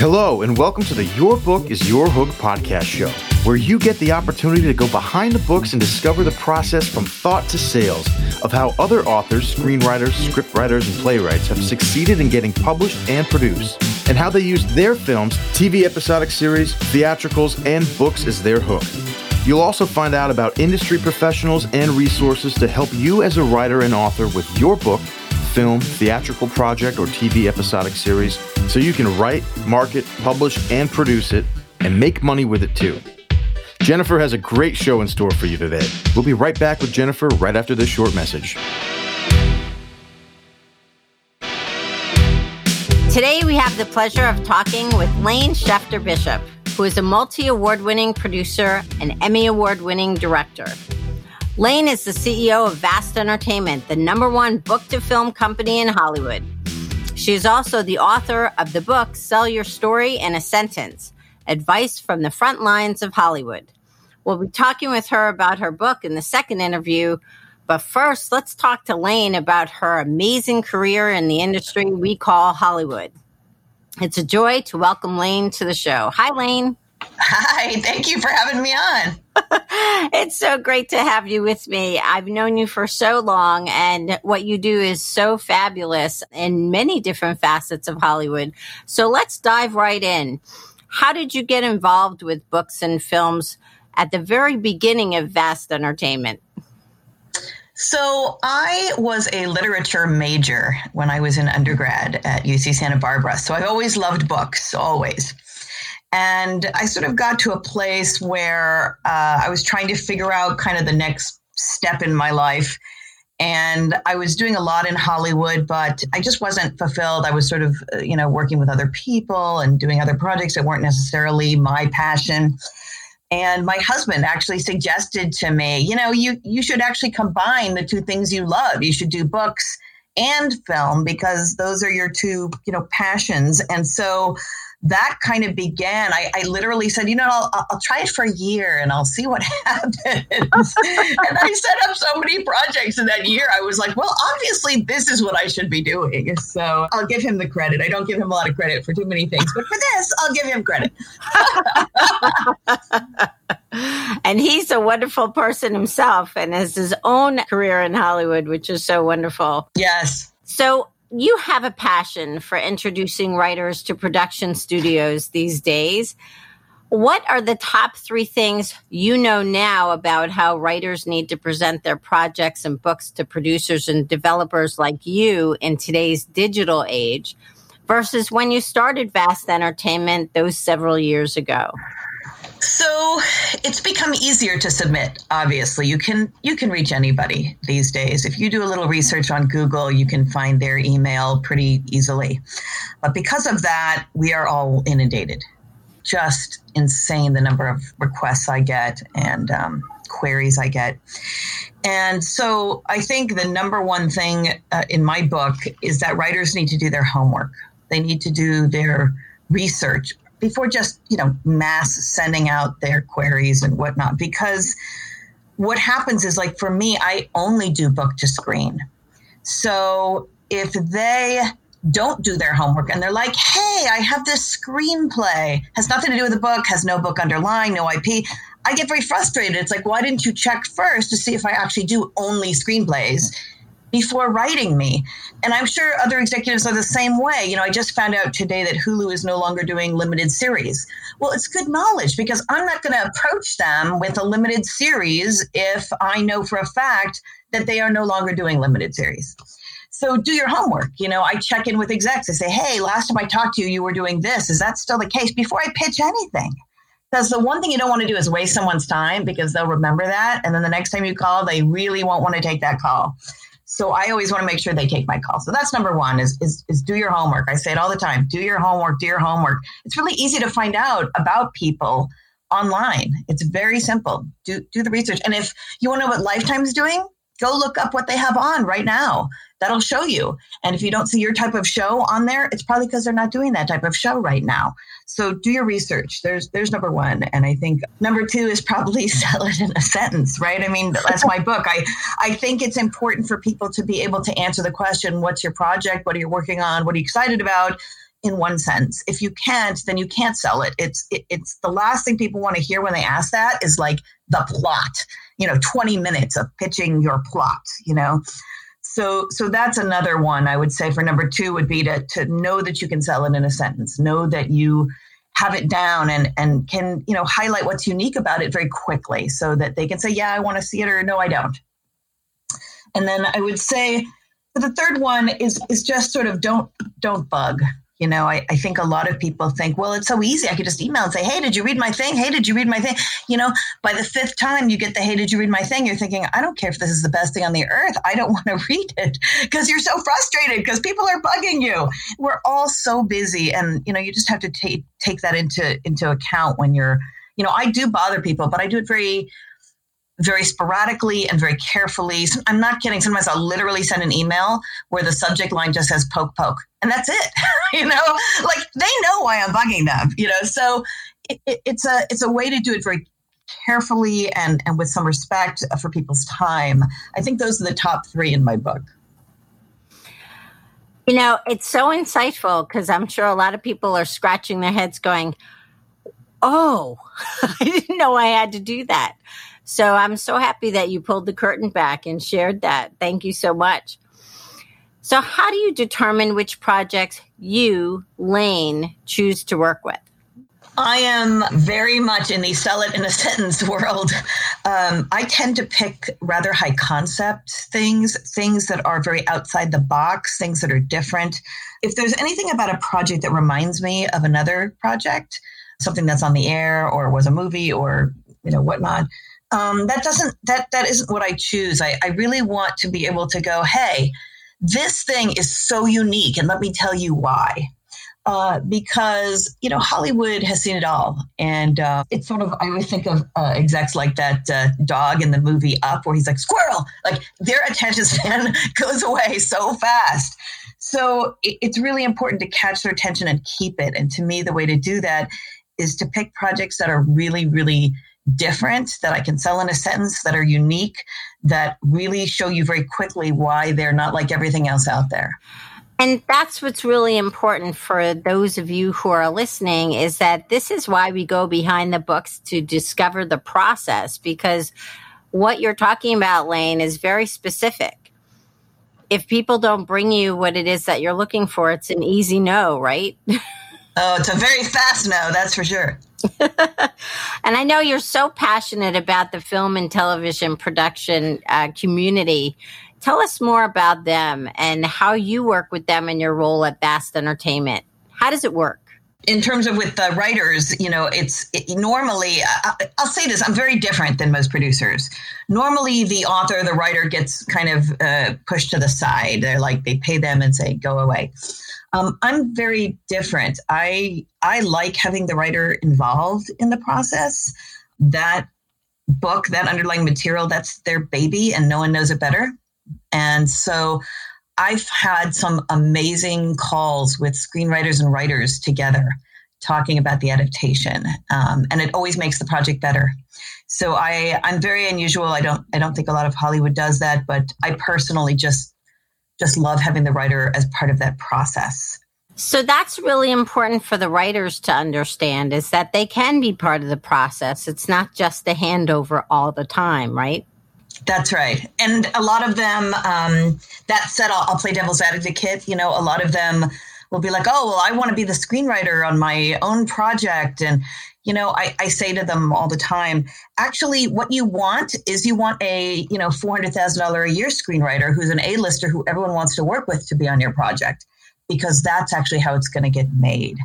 Hello, and welcome to the Your Book is Your Hook podcast show, where you get the opportunity to go behind the books and discover the process from thought to sales of how other authors, screenwriters, scriptwriters, and playwrights have succeeded in getting published and produced, and how they use their films, TV episodic series, theatricals, and books as their hook. You'll also find out about industry professionals and resources to help you as a writer and author with your book film, theatrical project, or TV episodic series so you can write, market, publish, and produce it and make money with it too. Jennifer has a great show in store for you today. We'll be right back with Jennifer right after this short message. Today, we have the pleasure of talking with Lane Shefter Bishop, who is a multi award winning producer and Emmy Award winning director. Lane is the CEO of Vast Entertainment, the number one book to film company in Hollywood. She is also the author of the book Sell Your Story in a Sentence Advice from the Front Lines of Hollywood. We'll be talking with her about her book in the second interview. But first, let's talk to Lane about her amazing career in the industry we call Hollywood. It's a joy to welcome Lane to the show. Hi, Lane. Hi, thank you for having me on. it's so great to have you with me. I've known you for so long, and what you do is so fabulous in many different facets of Hollywood. So let's dive right in. How did you get involved with books and films at the very beginning of Vast Entertainment? So, I was a literature major when I was in undergrad at UC Santa Barbara. So, I've always loved books, always. And I sort of got to a place where uh, I was trying to figure out kind of the next step in my life. And I was doing a lot in Hollywood, but I just wasn't fulfilled. I was sort of, uh, you know, working with other people and doing other projects that weren't necessarily my passion. And my husband actually suggested to me, you know, you you should actually combine the two things you love. You should do books and film because those are your two, you know, passions. And so that kind of began. I, I literally said, you know, I'll, I'll, try it for a year and I'll see what happens. and I set up so many projects in that year. I was like, well, obviously, this is what I should be doing. So I'll give him the credit. I don't give him a lot of credit for too many things, but for this, I'll give him credit. and he's a wonderful person himself and has his own career in Hollywood, which is so wonderful. Yes. So you have a passion for introducing writers to production studios these days. What are the top three things you know now about how writers need to present their projects and books to producers and developers like you in today's digital age versus when you started Vast Entertainment those several years ago? So it's become easier to submit. Obviously, you can you can reach anybody these days. If you do a little research on Google, you can find their email pretty easily. But because of that, we are all inundated. Just insane the number of requests I get and um, queries I get. And so I think the number one thing uh, in my book is that writers need to do their homework. They need to do their research before just you know mass sending out their queries and whatnot because what happens is like for me i only do book to screen. So if they don't do their homework and they're like hey i have this screenplay. Has nothing to do with the book has no book underlying no ip i get very frustrated. It's like why didn't you check first to see if i actually do only screenplays before writing me. And I'm sure other executives are the same way. You know, I just found out today that Hulu is no longer doing limited series. Well, it's good knowledge because I'm not going to approach them with a limited series if I know for a fact that they are no longer doing limited series. So do your homework. You know, I check in with execs. I say, hey, last time I talked to you, you were doing this. Is that still the case? Before I pitch anything. Because the one thing you don't want to do is waste someone's time because they'll remember that. And then the next time you call, they really won't want to take that call. So I always want to make sure they take my call. So that's number one is, is, is do your homework. I say it all the time. Do your homework, do your homework. It's really easy to find out about people online. It's very simple. Do, do the research. And if you want to know what Lifetime's doing, go look up what they have on right now. That'll show you. And if you don't see your type of show on there, it's probably because they're not doing that type of show right now. So do your research. There's there's number one. And I think number two is probably sell it in a sentence, right? I mean, that's my book. I I think it's important for people to be able to answer the question, what's your project? What are you working on? What are you excited about? in one sentence. If you can't, then you can't sell it. It's it, it's the last thing people want to hear when they ask that is like the plot. You know, 20 minutes of pitching your plot, you know. So so that's another one I would say for number 2 would be to to know that you can sell it in a sentence. Know that you have it down and and can, you know, highlight what's unique about it very quickly so that they can say, "Yeah, I want to see it," or "No, I don't." And then I would say the third one is is just sort of don't don't bug. You know, I, I think a lot of people think, well, it's so easy. I could just email and say, hey, did you read my thing? Hey, did you read my thing? You know, by the fifth time you get the hey, did you read my thing? You're thinking, I don't care if this is the best thing on the earth. I don't want to read it because you're so frustrated because people are bugging you. We're all so busy. And, you know, you just have to take take that into into account when you're, you know, I do bother people, but I do it very very sporadically and very carefully. I'm not kidding. Sometimes I'll literally send an email where the subject line just says poke poke, and that's it. you know, like they know why I'm bugging them. You know, so it, it, it's a it's a way to do it very carefully and and with some respect for people's time. I think those are the top three in my book. You know, it's so insightful because I'm sure a lot of people are scratching their heads going, Oh, I didn't know I had to do that. So I'm so happy that you pulled the curtain back and shared that. Thank you so much. So, how do you determine which projects you, Lane, choose to work with? I am very much in the sell it in a sentence world. Um, I tend to pick rather high concept things, things that are very outside the box, things that are different. If there's anything about a project that reminds me of another project, something that's on the air or was a movie or you know whatnot, um, that doesn't that that isn't what I choose. I, I really want to be able to go, hey, this thing is so unique, and let me tell you why. Uh, because you know Hollywood has seen it all, and uh, it's sort of I always think of uh, execs like that uh, dog in the movie Up, where he's like squirrel, like their attention span goes away so fast. So it, it's really important to catch their attention and keep it. And to me, the way to do that is to pick projects that are really, really different that I can sell in a sentence that are unique that really show you very quickly why they're not like everything else out there. And that's what's really important for those of you who are listening is that this is why we go behind the books to discover the process because what you're talking about, Lane, is very specific. If people don't bring you what it is that you're looking for, it's an easy no, right? oh, it's a very fast no, that's for sure. and I know you're so passionate about the film and television production uh, community. Tell us more about them and how you work with them in your role at Vast Entertainment. How does it work? in terms of with the writers, you know, it's it, normally, I, will say this, I'm very different than most producers. Normally, the author, the writer gets kind of uh, pushed to the side. They're like, they pay them and say, go away. Um, I'm very different. I I like having the writer involved in the process. That book, that underlying material, that's their baby, and no one knows it better. And so, I've had some amazing calls with screenwriters and writers together talking about the adaptation, um, and it always makes the project better. So I I'm very unusual. I don't I don't think a lot of Hollywood does that, but I personally just just love having the writer as part of that process. So that's really important for the writers to understand is that they can be part of the process. It's not just the handover all the time, right? That's right. And a lot of them, um, that said, I'll, I'll play devil's advocate. You know, a lot of them will be like, oh, well, I want to be the screenwriter on my own project. And, you know, I, I say to them all the time, actually, what you want is you want a, you know, $400,000 a year screenwriter who's an A-lister who everyone wants to work with to be on your project because that's actually how it's going to get made.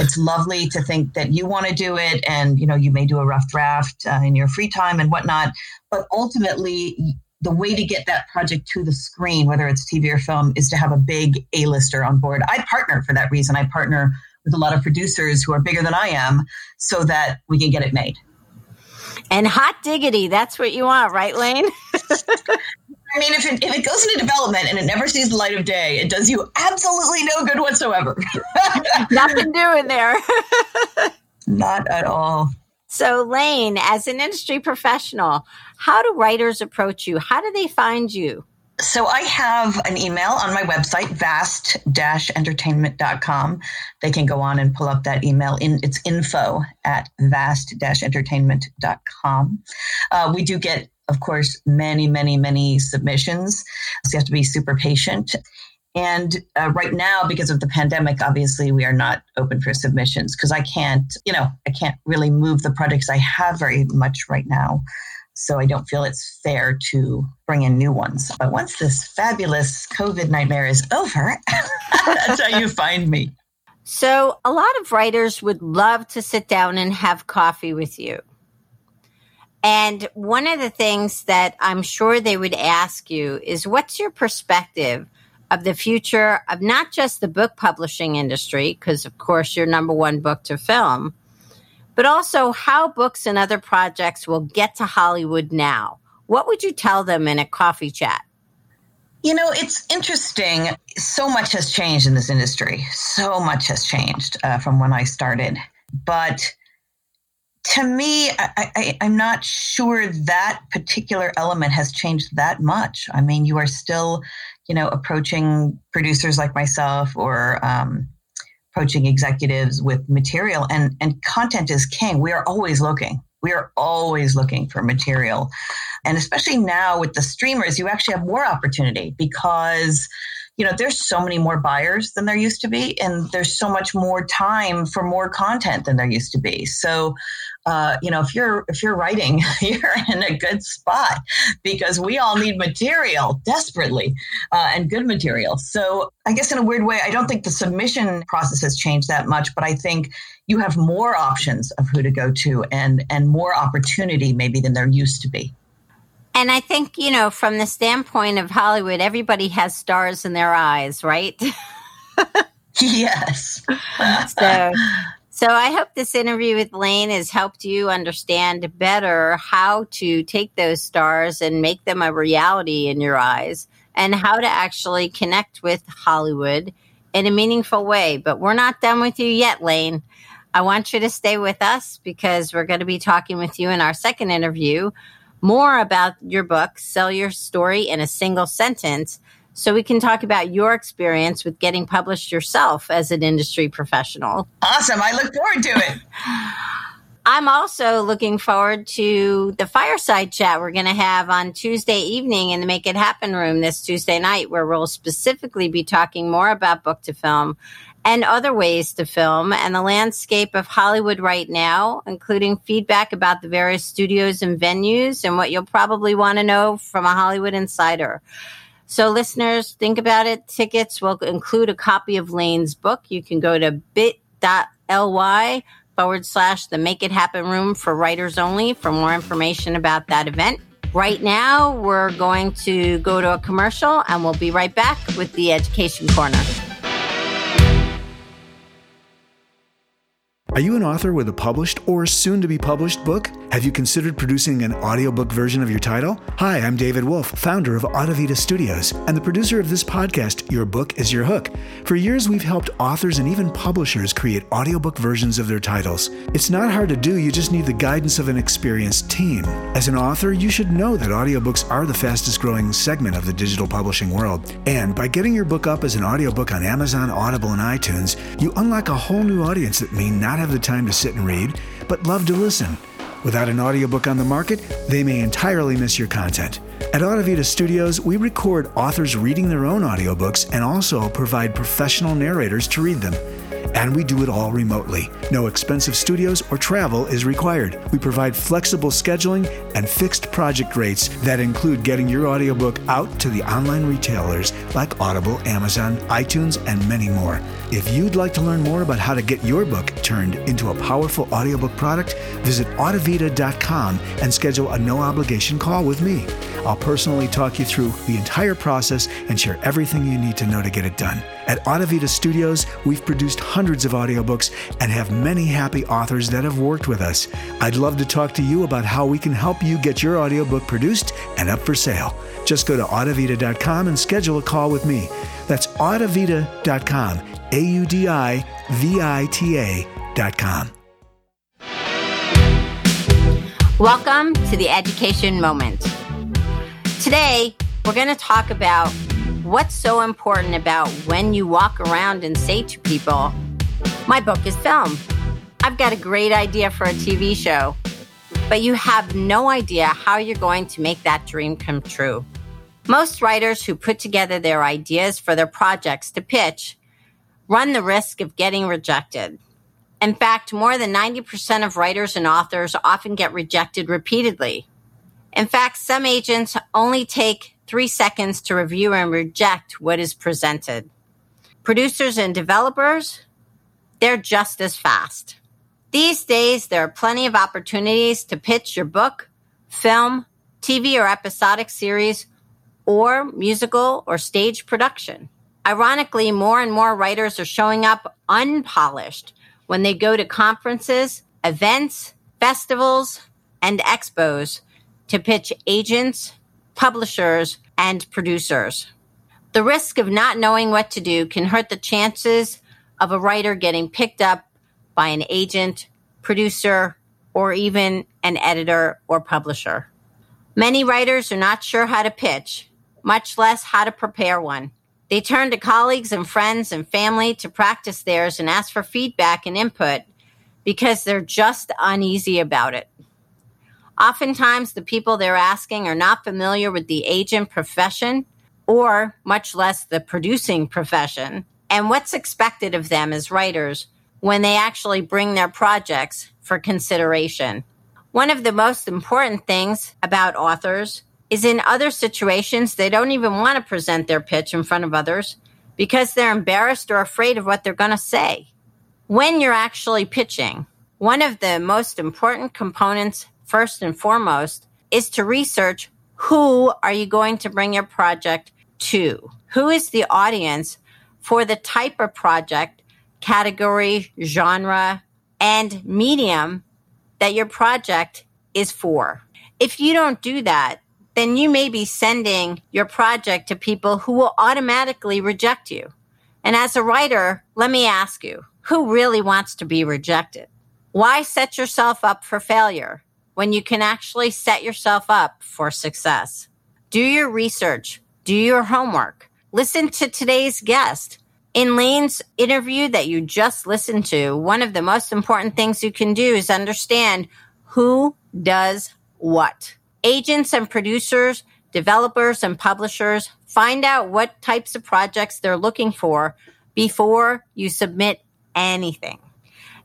It's lovely to think that you want to do it and, you know, you may do a rough draft uh, in your free time and whatnot. But ultimately, the way to get that project to the screen, whether it's TV or film, is to have a big A-lister on board. I partner for that reason. I partner with a lot of producers who are bigger than I am so that we can get it made. And hot diggity, that's what you want, right, Lane? I mean, if it, if it goes into development and it never sees the light of day, it does you absolutely no good whatsoever. Nothing doing there. Not at all. So, Lane, as an industry professional, how do writers approach you? How do they find you? So I have an email on my website, vast-entertainment.com. They can go on and pull up that email. In It's info at vast-entertainment.com. Uh, we do get, of course, many, many, many submissions. So you have to be super patient. And uh, right now, because of the pandemic, obviously we are not open for submissions because I can't, you know, I can't really move the projects I have very much right now. So I don't feel it's fair to bring in new ones. But once this fabulous COVID nightmare is over, that's how you find me. So a lot of writers would love to sit down and have coffee with you. And one of the things that I'm sure they would ask you is what's your perspective of the future of not just the book publishing industry, because of course your number one book to film, but also how books and other projects will get to Hollywood now. What would you tell them in a coffee chat? You know, it's interesting. So much has changed in this industry. So much has changed uh, from when I started. But to me, I, am not sure that particular element has changed that much. I mean, you are still, you know, approaching producers like myself or um, approaching executives with material and and content is king. We are always looking. We are always looking for material. And especially now with the streamers you actually have more opportunity because you know there's so many more buyers than there used to be and there's so much more time for more content than there used to be. So uh, you know, if you're if you're writing, you're in a good spot because we all need material desperately uh, and good material. So I guess in a weird way, I don't think the submission process has changed that much, but I think you have more options of who to go to and and more opportunity maybe than there used to be. And I think you know, from the standpoint of Hollywood, everybody has stars in their eyes, right? yes. so so I hope this interview with Lane has helped you understand better how to take those stars and make them a reality in your eyes and how to actually connect with Hollywood in a meaningful way. But we're not done with you yet, Lane. I want you to stay with us because we're going to be talking with you in our second interview more about your book, Sell Your Story in a Single Sentence so we can talk about your experience with getting published yourself as an industry professional. Awesome. I look forward to it. I'm also looking forward to the fireside chat we're going to have on Tuesday evening in the Make It Happen room this Tuesday night, where we'll specifically be talking more about book to film and other ways to film and the landscape of Hollywood right now, including feedback about the various studios and venues and what you'll probably want to know from a Hollywood insider. So, listeners, think about it. Tickets will include a copy of Lane's book. You can go to bit.ly forward slash the Make It Happen room for writers only for more information about that event. Right now, we're going to go to a commercial and we'll be right back with the Education Corner. Are you an author with a published or soon to be published book? Have you considered producing an audiobook version of your title? Hi, I'm David Wolf, founder of Audivita Studios, and the producer of this podcast, Your Book is Your Hook. For years, we've helped authors and even publishers create audiobook versions of their titles. It's not hard to do, you just need the guidance of an experienced team. As an author, you should know that audiobooks are the fastest growing segment of the digital publishing world. And by getting your book up as an audiobook on Amazon, Audible, and iTunes, you unlock a whole new audience that may not have the time to sit and read, but love to listen. Without an audiobook on the market, they may entirely miss your content. At Audivita Studios, we record authors reading their own audiobooks and also provide professional narrators to read them. And we do it all remotely. No expensive studios or travel is required. We provide flexible scheduling and fixed project rates that include getting your audiobook out to the online retailers like Audible, Amazon, iTunes, and many more. If you'd like to learn more about how to get your book turned into a powerful audiobook product, visit audivita.com and schedule a no obligation call with me. I'll personally talk you through the entire process and share everything you need to know to get it done. At Audivita Studios, we've produced hundreds of audiobooks and have many happy authors that have worked with us. I'd love to talk to you about how we can help you get your audiobook produced and up for sale. Just go to audivita.com and schedule a call with me. That's audivita.com, A U D I V I T A.com. Welcome to the Education Moment. Today, we're going to talk about what's so important about when you walk around and say to people, My book is film. I've got a great idea for a TV show, but you have no idea how you're going to make that dream come true. Most writers who put together their ideas for their projects to pitch run the risk of getting rejected. In fact, more than 90% of writers and authors often get rejected repeatedly. In fact, some agents only take three seconds to review and reject what is presented. Producers and developers, they're just as fast. These days, there are plenty of opportunities to pitch your book, film, TV or episodic series, or musical or stage production. Ironically, more and more writers are showing up unpolished when they go to conferences, events, festivals, and expos to pitch agents, publishers, and producers. The risk of not knowing what to do can hurt the chances of a writer getting picked up by an agent, producer, or even an editor or publisher. Many writers are not sure how to pitch, much less how to prepare one. They turn to colleagues and friends and family to practice theirs and ask for feedback and input because they're just uneasy about it. Oftentimes, the people they're asking are not familiar with the agent profession or much less the producing profession and what's expected of them as writers when they actually bring their projects for consideration. One of the most important things about authors is in other situations, they don't even want to present their pitch in front of others because they're embarrassed or afraid of what they're going to say. When you're actually pitching, one of the most important components first and foremost is to research who are you going to bring your project to? Who is the audience for the type of project, category, genre, and medium that your project is for? If you don't do that, then you may be sending your project to people who will automatically reject you. And as a writer, let me ask you, who really wants to be rejected? Why set yourself up for failure? When you can actually set yourself up for success. Do your research, do your homework, listen to today's guest. In Lane's interview that you just listened to, one of the most important things you can do is understand who does what. Agents and producers, developers and publishers find out what types of projects they're looking for before you submit anything.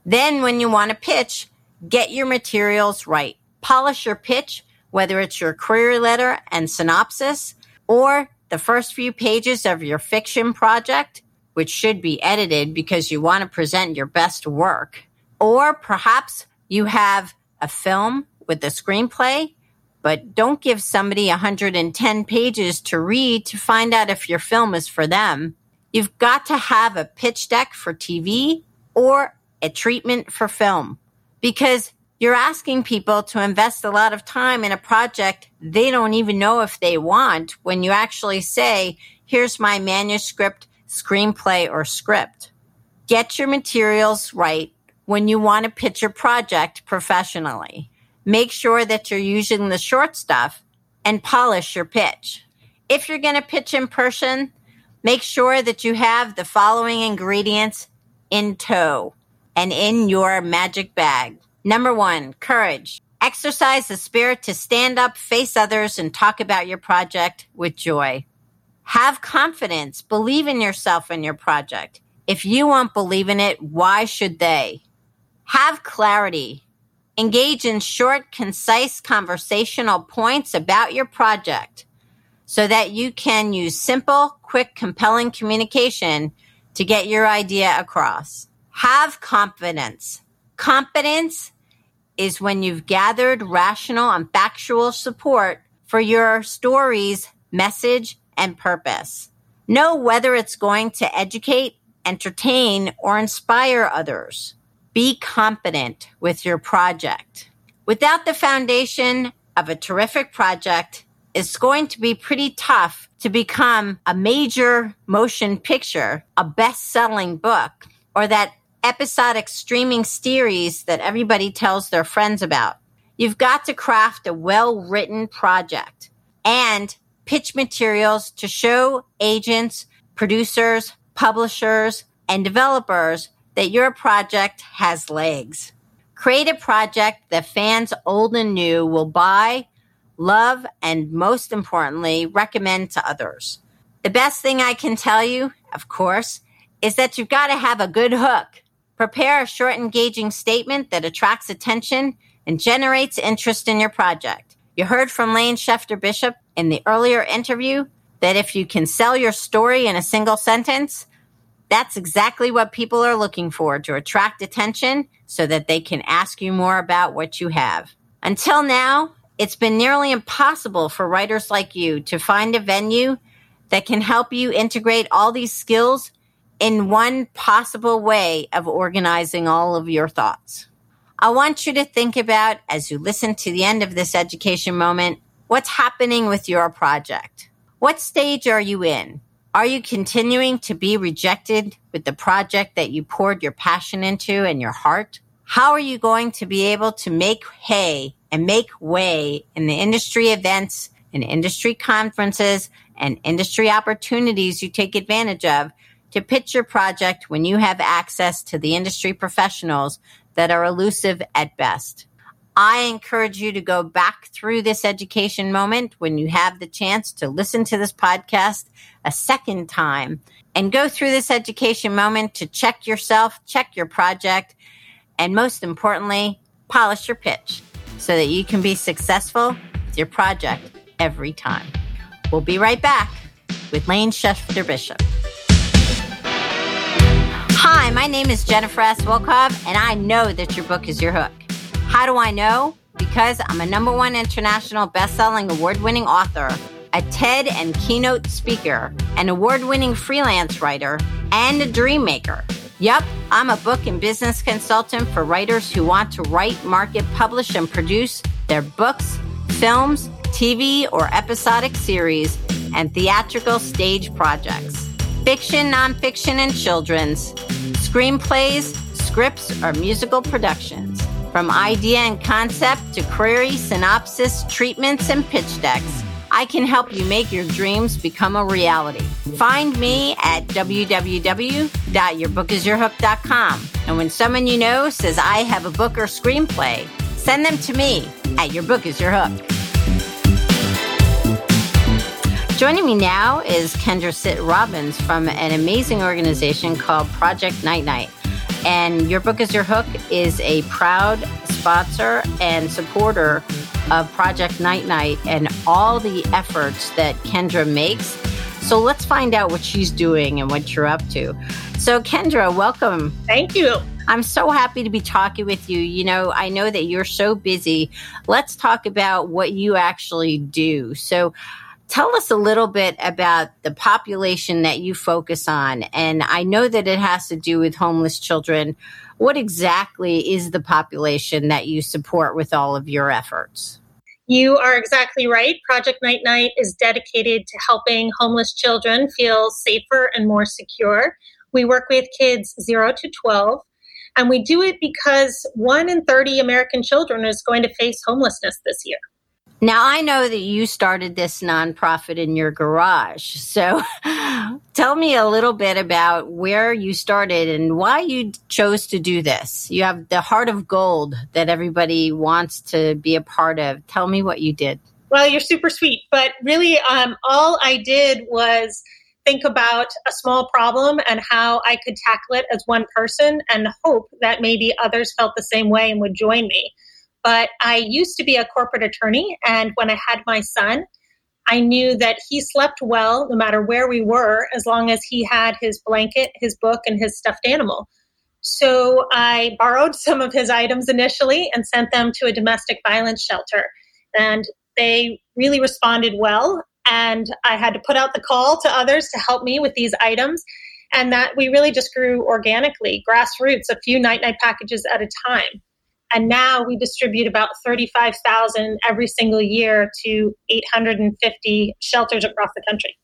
Then, when you want to pitch, get your materials right polish your pitch, whether it's your query letter and synopsis or the first few pages of your fiction project, which should be edited because you want to present your best work. Or perhaps you have a film with a screenplay, but don't give somebody 110 pages to read to find out if your film is for them. You've got to have a pitch deck for TV or a treatment for film because you're asking people to invest a lot of time in a project they don't even know if they want when you actually say, here's my manuscript, screenplay, or script. Get your materials right when you want to pitch your project professionally. Make sure that you're using the short stuff and polish your pitch. If you're going to pitch in person, make sure that you have the following ingredients in tow and in your magic bag. Number one, courage. Exercise the spirit to stand up, face others, and talk about your project with joy. Have confidence. Believe in yourself and your project. If you won't believe in it, why should they? Have clarity. Engage in short, concise conversational points about your project so that you can use simple, quick, compelling communication to get your idea across. Have confidence. Competence is when you've gathered rational and factual support for your story's message and purpose. Know whether it's going to educate, entertain, or inspire others. Be competent with your project. Without the foundation of a terrific project, it's going to be pretty tough to become a major motion picture, a best selling book, or that episodic streaming series that everybody tells their friends about. You've got to craft a well written project and pitch materials to show agents, producers, publishers, and developers that your project has legs. Create a project that fans old and new will buy, love, and most importantly, recommend to others. The best thing I can tell you, of course, is that you've got to have a good hook. Prepare a short, engaging statement that attracts attention and generates interest in your project. You heard from Lane Shefter Bishop in the earlier interview that if you can sell your story in a single sentence, that's exactly what people are looking for to attract attention so that they can ask you more about what you have. Until now, it's been nearly impossible for writers like you to find a venue that can help you integrate all these skills in one possible way of organizing all of your thoughts. I want you to think about as you listen to the end of this education moment what's happening with your project. What stage are you in? Are you continuing to be rejected with the project that you poured your passion into and your heart? How are you going to be able to make hay and make way in the industry events and industry conferences and industry opportunities you take advantage of to pitch your project when you have access to the industry professionals that are elusive at best? I encourage you to go back through this education moment when you have the chance to listen to this podcast a second time and go through this education moment to check yourself, check your project, and most importantly, polish your pitch so that you can be successful with your project every time. We'll be right back with Lane Shefter Bishop. Hi, my name is Jennifer S. Wilkov, and I know that your book is your hook. How do I know? Because I'm a number one international best-selling award-winning author, a TED and keynote speaker, an award-winning freelance writer, and a dream maker. Yep, I'm a book and business consultant for writers who want to write, market, publish, and produce their books, films, TV or episodic series, and theatrical stage projects. Fiction, nonfiction, and children's, screenplays, scripts, or musical productions. From idea and concept to query, synopsis, treatments, and pitch decks, I can help you make your dreams become a reality. Find me at www.yourbookisyourhook.com. And when someone you know says I have a book or screenplay, send them to me at Your Book Is Your Hook. Joining me now is Kendra Sit Robbins from an amazing organization called Project Night Night. And Your Book is Your Hook is a proud sponsor and supporter of Project Night Night and all the efforts that Kendra makes. So let's find out what she's doing and what you're up to. So, Kendra, welcome. Thank you. I'm so happy to be talking with you. You know, I know that you're so busy. Let's talk about what you actually do. So, Tell us a little bit about the population that you focus on. And I know that it has to do with homeless children. What exactly is the population that you support with all of your efforts? You are exactly right. Project Night Night is dedicated to helping homeless children feel safer and more secure. We work with kids 0 to 12, and we do it because 1 in 30 American children is going to face homelessness this year. Now, I know that you started this nonprofit in your garage. So tell me a little bit about where you started and why you chose to do this. You have the heart of gold that everybody wants to be a part of. Tell me what you did. Well, you're super sweet. But really, um, all I did was think about a small problem and how I could tackle it as one person and hope that maybe others felt the same way and would join me. But I used to be a corporate attorney, and when I had my son, I knew that he slept well no matter where we were, as long as he had his blanket, his book, and his stuffed animal. So I borrowed some of his items initially and sent them to a domestic violence shelter. And they really responded well. And I had to put out the call to others to help me with these items. And that we really just grew organically, grassroots, a few night night packages at a time. And now we distribute about 35,000 every single year to 850 shelters across the country.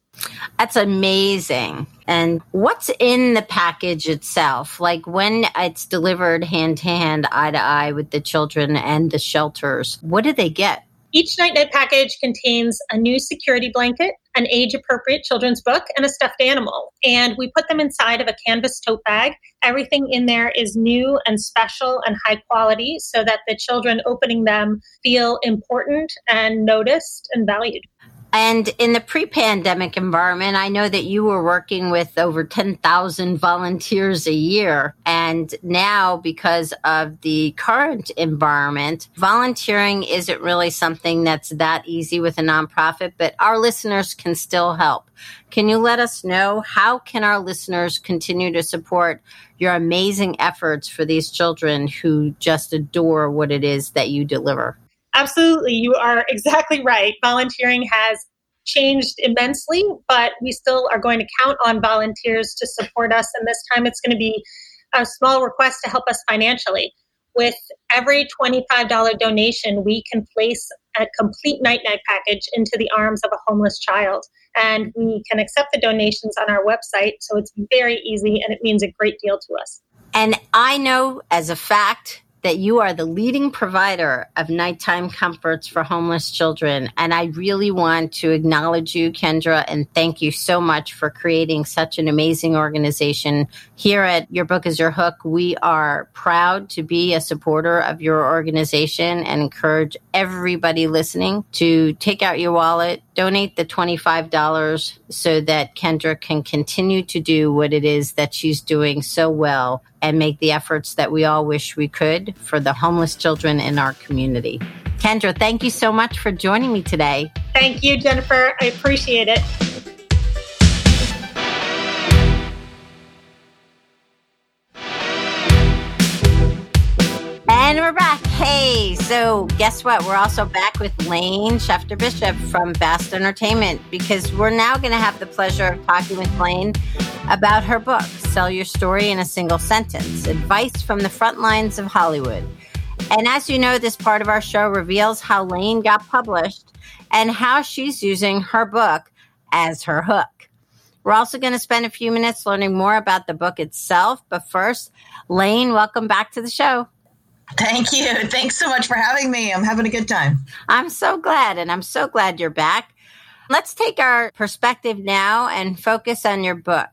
That's amazing. And what's in the package itself? Like when it's delivered hand to hand, eye to eye with the children and the shelters, what do they get? Each night night package contains a new security blanket, an age appropriate children's book, and a stuffed animal. And we put them inside of a canvas tote bag. Everything in there is new and special and high quality so that the children opening them feel important and noticed and valued. And in the pre pandemic environment, I know that you were working with over 10,000 volunteers a year. And now, because of the current environment, volunteering isn't really something that's that easy with a nonprofit, but our listeners can still help. Can you let us know how can our listeners continue to support your amazing efforts for these children who just adore what it is that you deliver? Absolutely. You are exactly right. Volunteering has changed immensely, but we still are going to count on volunteers to support us. And this time it's going to be a small request to help us financially. With every $25 donation, we can place a complete night night package into the arms of a homeless child. And we can accept the donations on our website. So it's very easy and it means a great deal to us. And I know as a fact that you are the leading provider of nighttime comforts for homeless children. And I really want to acknowledge you, Kendra, and thank you so much for creating such an amazing organization. Here at Your Book is Your Hook, we are proud to be a supporter of your organization and encourage everybody listening to take out your wallet, donate the $25 so that Kendra can continue to do what it is that she's doing so well and make the efforts that we all wish we could for the homeless children in our community. Kendra, thank you so much for joining me today. Thank you, Jennifer. I appreciate it. And we're back. Hey, so guess what? We're also back with Lane Shefter Bishop from Vast Entertainment because we're now going to have the pleasure of talking with Lane about her book, Sell Your Story in a Single Sentence Advice from the Front Lines of Hollywood. And as you know, this part of our show reveals how Lane got published and how she's using her book as her hook. We're also going to spend a few minutes learning more about the book itself. But first, Lane, welcome back to the show. Thank you. Thanks so much for having me. I'm having a good time. I'm so glad, and I'm so glad you're back. Let's take our perspective now and focus on your book.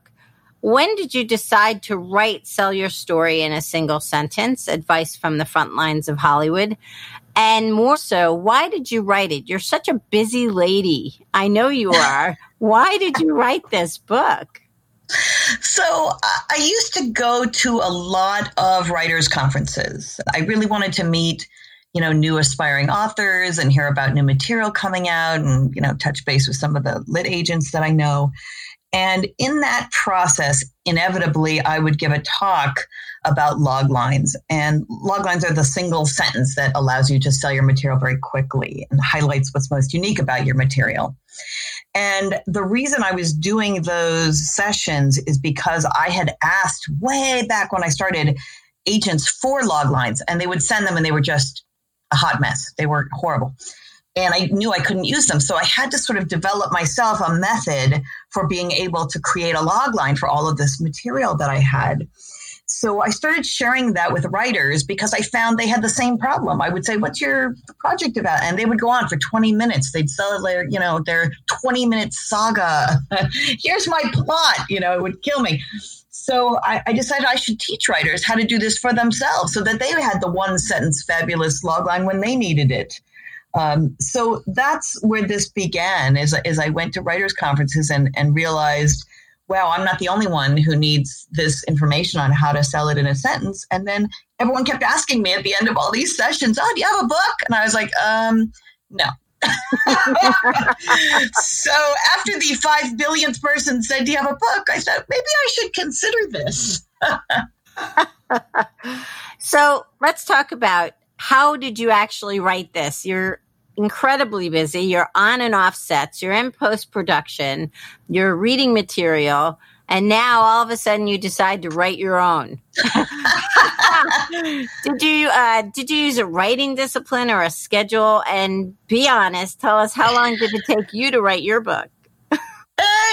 When did you decide to write Sell Your Story in a Single Sentence? Advice from the Front Lines of Hollywood. And more so, why did you write it? You're such a busy lady. I know you are. why did you write this book? So uh, I used to go to a lot of writers' conferences. I really wanted to meet, you know, new aspiring authors and hear about new material coming out and, you know, touch base with some of the lit agents that I know. And in that process, inevitably, I would give a talk about log lines. And log lines are the single sentence that allows you to sell your material very quickly and highlights what's most unique about your material. And the reason I was doing those sessions is because I had asked way back when I started agents for log lines, and they would send them and they were just a hot mess. They were horrible. And I knew I couldn't use them. So I had to sort of develop myself a method for being able to create a log line for all of this material that I had. So I started sharing that with writers because I found they had the same problem. I would say, "What's your project about?" And they would go on for 20 minutes. They'd sell their, you know, their 20 minute saga. Here's my plot. You know, it would kill me. So I, I, decided I should teach writers how to do this for themselves, so that they had the one sentence fabulous logline when they needed it. Um, so that's where this began. As, as I went to writers conferences and and realized wow, I'm not the only one who needs this information on how to sell it in a sentence. And then everyone kept asking me at the end of all these sessions, oh, do you have a book? And I was like, um, no. so after the five billionth person said, do you have a book? I thought, maybe I should consider this. so let's talk about how did you actually write this? You're incredibly busy. You're on and off sets, you're in post production, you're reading material, and now all of a sudden you decide to write your own. did you uh, did you use a writing discipline or a schedule? And be honest, tell us how long did it take you to write your book?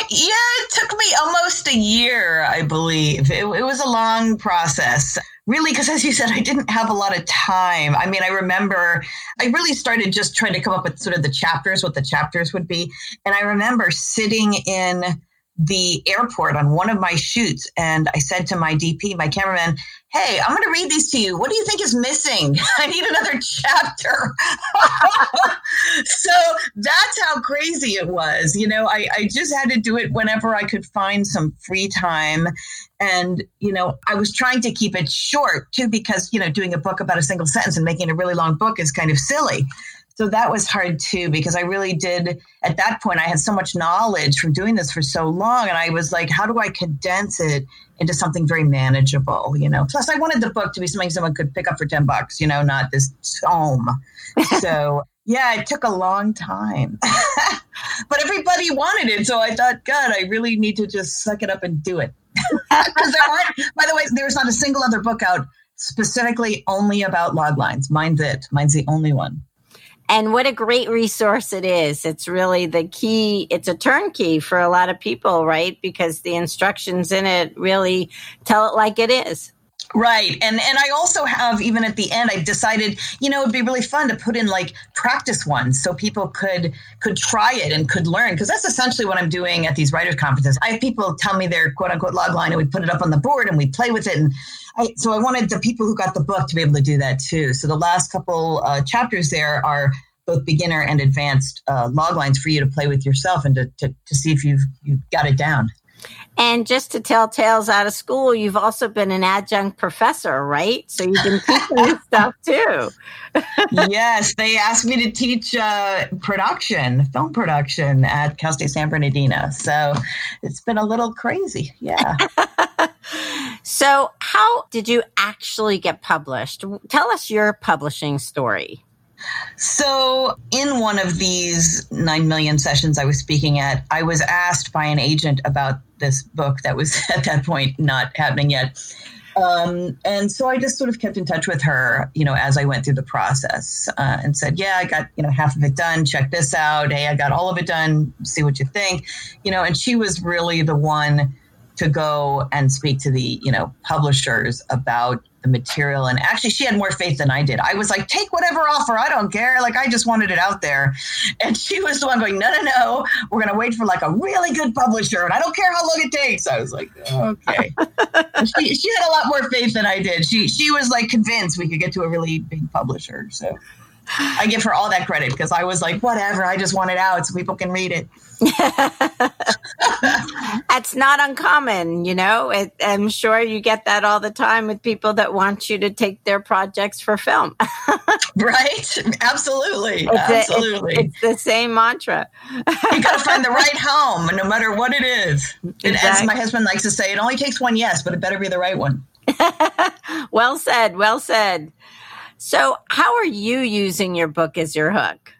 Yeah, it took me almost a year, I believe. It, it was a long process. Really because as you said i didn't have a lot of time. I mean i remember i really started just trying to come up with sort of the chapters what the chapters would be. And i remember sitting in the airport on one of my shoots and I said to my DP, my cameraman, Hey, I'm going to read these to you. What do you think is missing? I need another chapter. so that's how crazy it was. You know, I, I just had to do it whenever I could find some free time. And, you know, I was trying to keep it short too, because, you know, doing a book about a single sentence and making a really long book is kind of silly. So that was hard too, because I really did, at that point, I had so much knowledge from doing this for so long. And I was like, how do I condense it into something very manageable, you know? Plus, I wanted the book to be something someone could pick up for 10 bucks, you know, not this tome. so, yeah, it took a long time. but everybody wanted it. So I thought, God, I really need to just suck it up and do it. Because there aren't, by the way, there's not a single other book out specifically only about log lines. Mine's it. Mine's the only one. And what a great resource it is. It's really the key. It's a turnkey for a lot of people, right? Because the instructions in it really tell it like it is. Right. And and I also have even at the end I decided, you know, it'd be really fun to put in like practice ones so people could could try it and could learn because that's essentially what I'm doing at these writers conferences. I have people tell me their quote unquote log line and we put it up on the board and we play with it and I, so I wanted the people who got the book to be able to do that too. So the last couple uh, chapters there are both beginner and advanced uh, log lines for you to play with yourself and to, to, to see if you've, you've got it down. And just to tell tales out of school, you've also been an adjunct professor, right? So you've been teaching this stuff too. yes, they asked me to teach uh, production, film production at Cal State San Bernardino. So it's been a little crazy. Yeah. so, how did you actually get published? Tell us your publishing story. So, in one of these 9 million sessions I was speaking at, I was asked by an agent about this book that was at that point not happening yet. Um, and so I just sort of kept in touch with her, you know, as I went through the process uh, and said, yeah, I got, you know, half of it done. Check this out. Hey, I got all of it done. See what you think, you know, and she was really the one to go and speak to the, you know, publishers about the material. And actually, she had more faith than I did. I was like, take whatever offer. I don't care. Like, I just wanted it out there. And she was the one going, no, no, no. We're going to wait for like a really good publisher. And I don't care how long it takes. I was like, okay. she, she had a lot more faith than I did. She, she was like convinced we could get to a really big publisher. So I give her all that credit because I was like, whatever. I just want it out so people can read it. That's not uncommon, you know. It, I'm sure you get that all the time with people that want you to take their projects for film. right? Absolutely. It's Absolutely. A, it's, it's, the same mantra. you got to find the right home, no matter what it is. Exactly. And as my husband likes to say, it only takes one yes, but it better be the right one. well said. Well said. So, how are you using your book as your hook?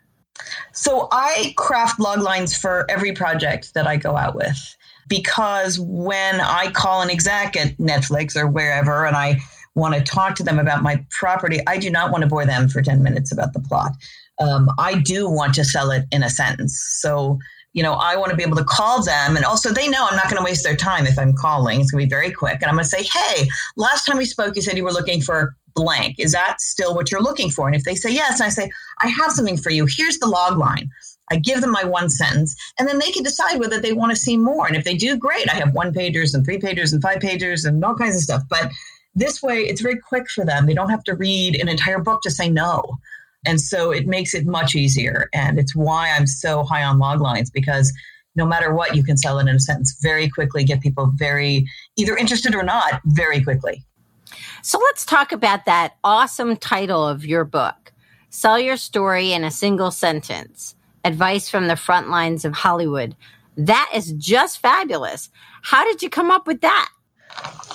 So I craft log lines for every project that I go out with because when I call an exec at Netflix or wherever and I want to talk to them about my property, I do not want to bore them for 10 minutes about the plot. Um, I do want to sell it in a sentence. So, you know, I want to be able to call them. And also, they know I'm not going to waste their time if I'm calling. It's going to be very quick. And I'm going to say, hey, last time we spoke, you said you were looking for blank. Is that still what you're looking for? And if they say yes, I say, I have something for you. Here's the log line. I give them my one sentence, and then they can decide whether they want to see more. And if they do, great. I have one pagers and three pagers and five pagers and all kinds of stuff. But this way, it's very quick for them. They don't have to read an entire book to say no. And so it makes it much easier. And it's why I'm so high on log lines because no matter what, you can sell it in a sentence very quickly, get people very either interested or not very quickly. So let's talk about that awesome title of your book Sell Your Story in a Single Sentence Advice from the Front Lines of Hollywood. That is just fabulous. How did you come up with that?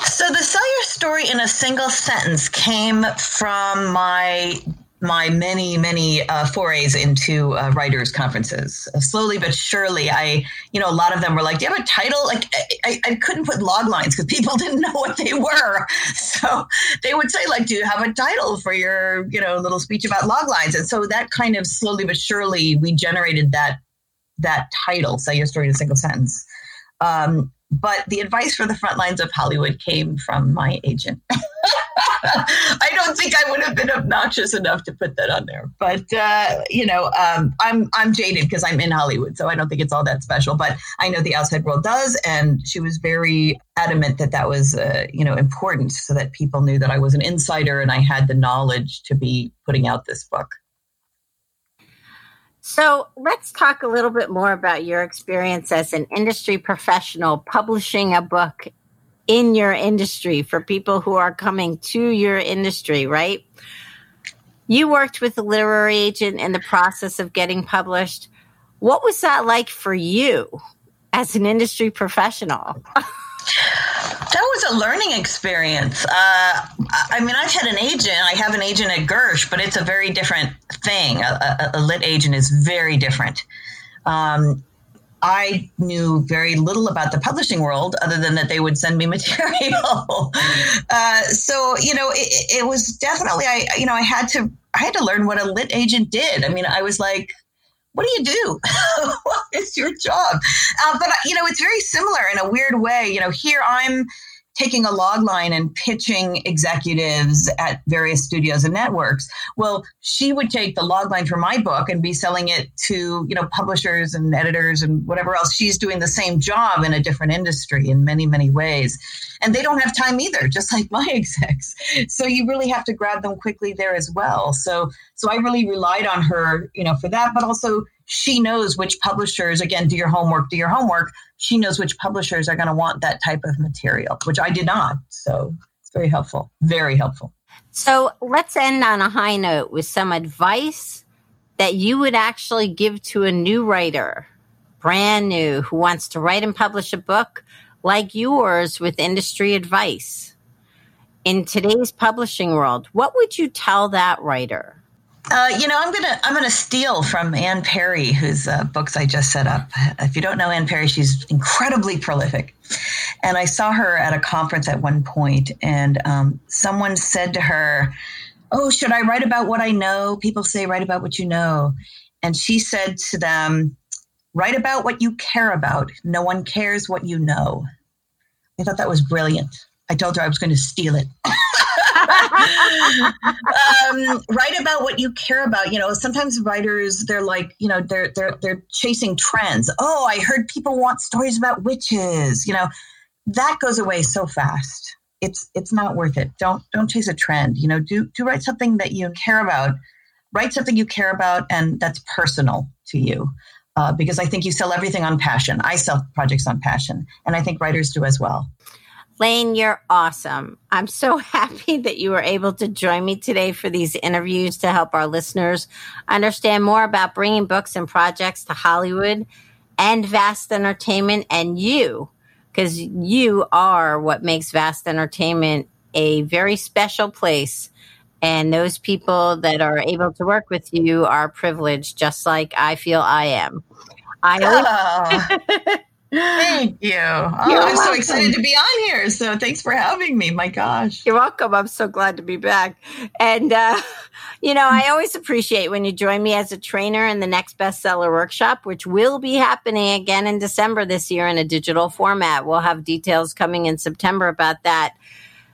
So, the Sell Your Story in a Single Sentence came from my my many many uh, forays into uh, writers conferences. Uh, slowly but surely i you know a lot of them were like do you have a title? Like i, I couldn't put log lines because people didn't know what they were. So they would say like do you have a title for your you know little speech about log lines? And so that kind of slowly but surely we generated that that title say your story in a single sentence. Um, but the advice for the front lines of Hollywood came from my agent. I don't think I would have been obnoxious enough to put that on there, but uh, you know, um, I'm I'm jaded because I'm in Hollywood, so I don't think it's all that special. But I know the outside world does, and she was very adamant that that was uh, you know important, so that people knew that I was an insider and I had the knowledge to be putting out this book. So let's talk a little bit more about your experience as an industry professional publishing a book in your industry for people who are coming to your industry, right? You worked with a literary agent in the process of getting published. What was that like for you as an industry professional? that was a learning experience. Uh, I mean, I've had an agent. I have an agent at Gersh, but it's a very different thing. A, a, a lit agent is very different. Um, I knew very little about the publishing world other than that they would send me material. uh, so you know, it, it, was definitely I you know I had to I had to learn what a lit agent did. I mean, I was like, what do you do? what is your job? Uh, but you know, it's very similar in a weird way. You know, here I'm taking a log line and pitching executives at various studios and networks. Well, she would take the log line for my book and be selling it to, you know, publishers and editors and whatever else. She's doing the same job in a different industry in many, many ways. And they don't have time either, just like my execs. So you really have to grab them quickly there as well. So so I really relied on her, you know, for that, but also she knows which publishers again do your homework do your homework she knows which publishers are going to want that type of material which i did not so it's very helpful very helpful. So let's end on a high note with some advice that you would actually give to a new writer brand new who wants to write and publish a book like yours with industry advice. In today's publishing world what would you tell that writer uh, you know, I'm gonna I'm gonna steal from Anne Perry, whose uh, books I just set up. If you don't know Anne Perry, she's incredibly prolific. And I saw her at a conference at one point, and um, someone said to her, "Oh, should I write about what I know?" People say, "Write about what you know," and she said to them, "Write about what you care about. No one cares what you know." I thought that was brilliant. I told her I was going to steal it. Um, write about what you care about. You know, sometimes writers they're like, you know, they're they're they're chasing trends. Oh, I heard people want stories about witches. You know, that goes away so fast. It's it's not worth it. Don't don't chase a trend. You know, do do write something that you care about. Write something you care about and that's personal to you. Uh, because I think you sell everything on passion. I sell projects on passion, and I think writers do as well. Lane, you're awesome. I'm so happy that you were able to join me today for these interviews to help our listeners understand more about bringing books and projects to Hollywood and Vast Entertainment and you, because you are what makes Vast Entertainment a very special place. And those people that are able to work with you are privileged, just like I feel I am. I always, Thank you. Oh, I'm welcome. so excited to be on here. So thanks for having me. My gosh. You're welcome. I'm so glad to be back. And, uh, you know, I always appreciate when you join me as a trainer in the next bestseller workshop, which will be happening again in December this year in a digital format. We'll have details coming in September about that.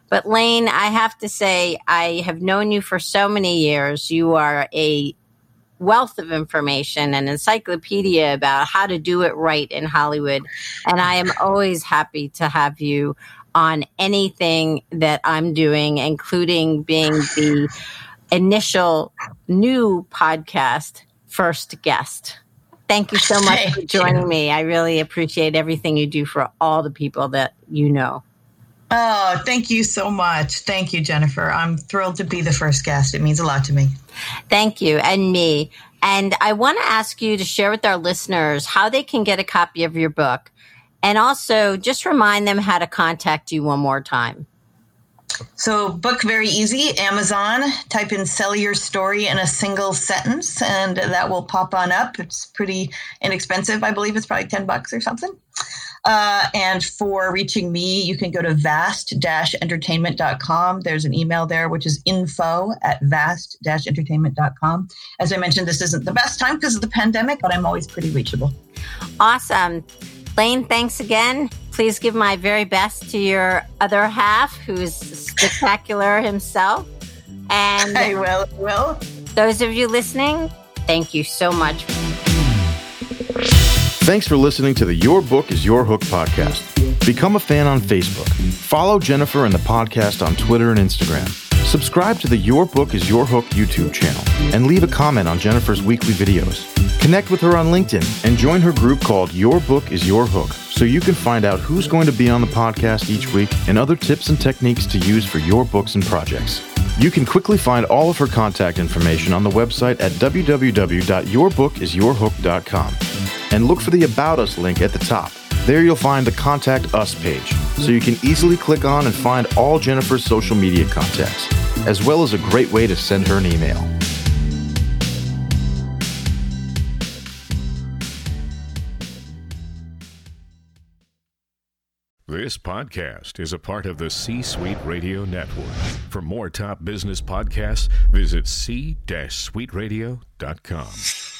But Lane, I have to say, I have known you for so many years. You are a wealth of information and encyclopedia about how to do it right in Hollywood. And I am always happy to have you on anything that I'm doing, including being the initial new podcast first guest. Thank you so much Thank for joining you. me. I really appreciate everything you do for all the people that you know. Oh, thank you so much. Thank you, Jennifer. I'm thrilled to be the first guest. It means a lot to me. Thank you, and me. And I want to ask you to share with our listeners how they can get a copy of your book and also just remind them how to contact you one more time. So, book very easy. Amazon, type in sell your story in a single sentence, and that will pop on up. It's pretty inexpensive. I believe it's probably 10 bucks or something. Uh, and for reaching me, you can go to vast entertainment.com. There's an email there, which is info at vast entertainment.com. As I mentioned, this isn't the best time because of the pandemic, but I'm always pretty reachable. Awesome. Lane, thanks again. Please give my very best to your other half, who's spectacular himself. And I will, will. Those of you listening, thank you so much. Thanks for listening to the Your Book is Your Hook podcast. Become a fan on Facebook. Follow Jennifer and the podcast on Twitter and Instagram. Subscribe to the Your Book is Your Hook YouTube channel and leave a comment on Jennifer's weekly videos. Connect with her on LinkedIn and join her group called Your Book is Your Hook so you can find out who's going to be on the podcast each week and other tips and techniques to use for your books and projects. You can quickly find all of her contact information on the website at www.yourbookisyourhook.com and look for the About Us link at the top. There you'll find the Contact Us page, so you can easily click on and find all Jennifer's social media contacts, as well as a great way to send her an email. This podcast is a part of the C Suite Radio Network. For more top business podcasts, visit c-suiteradio.com.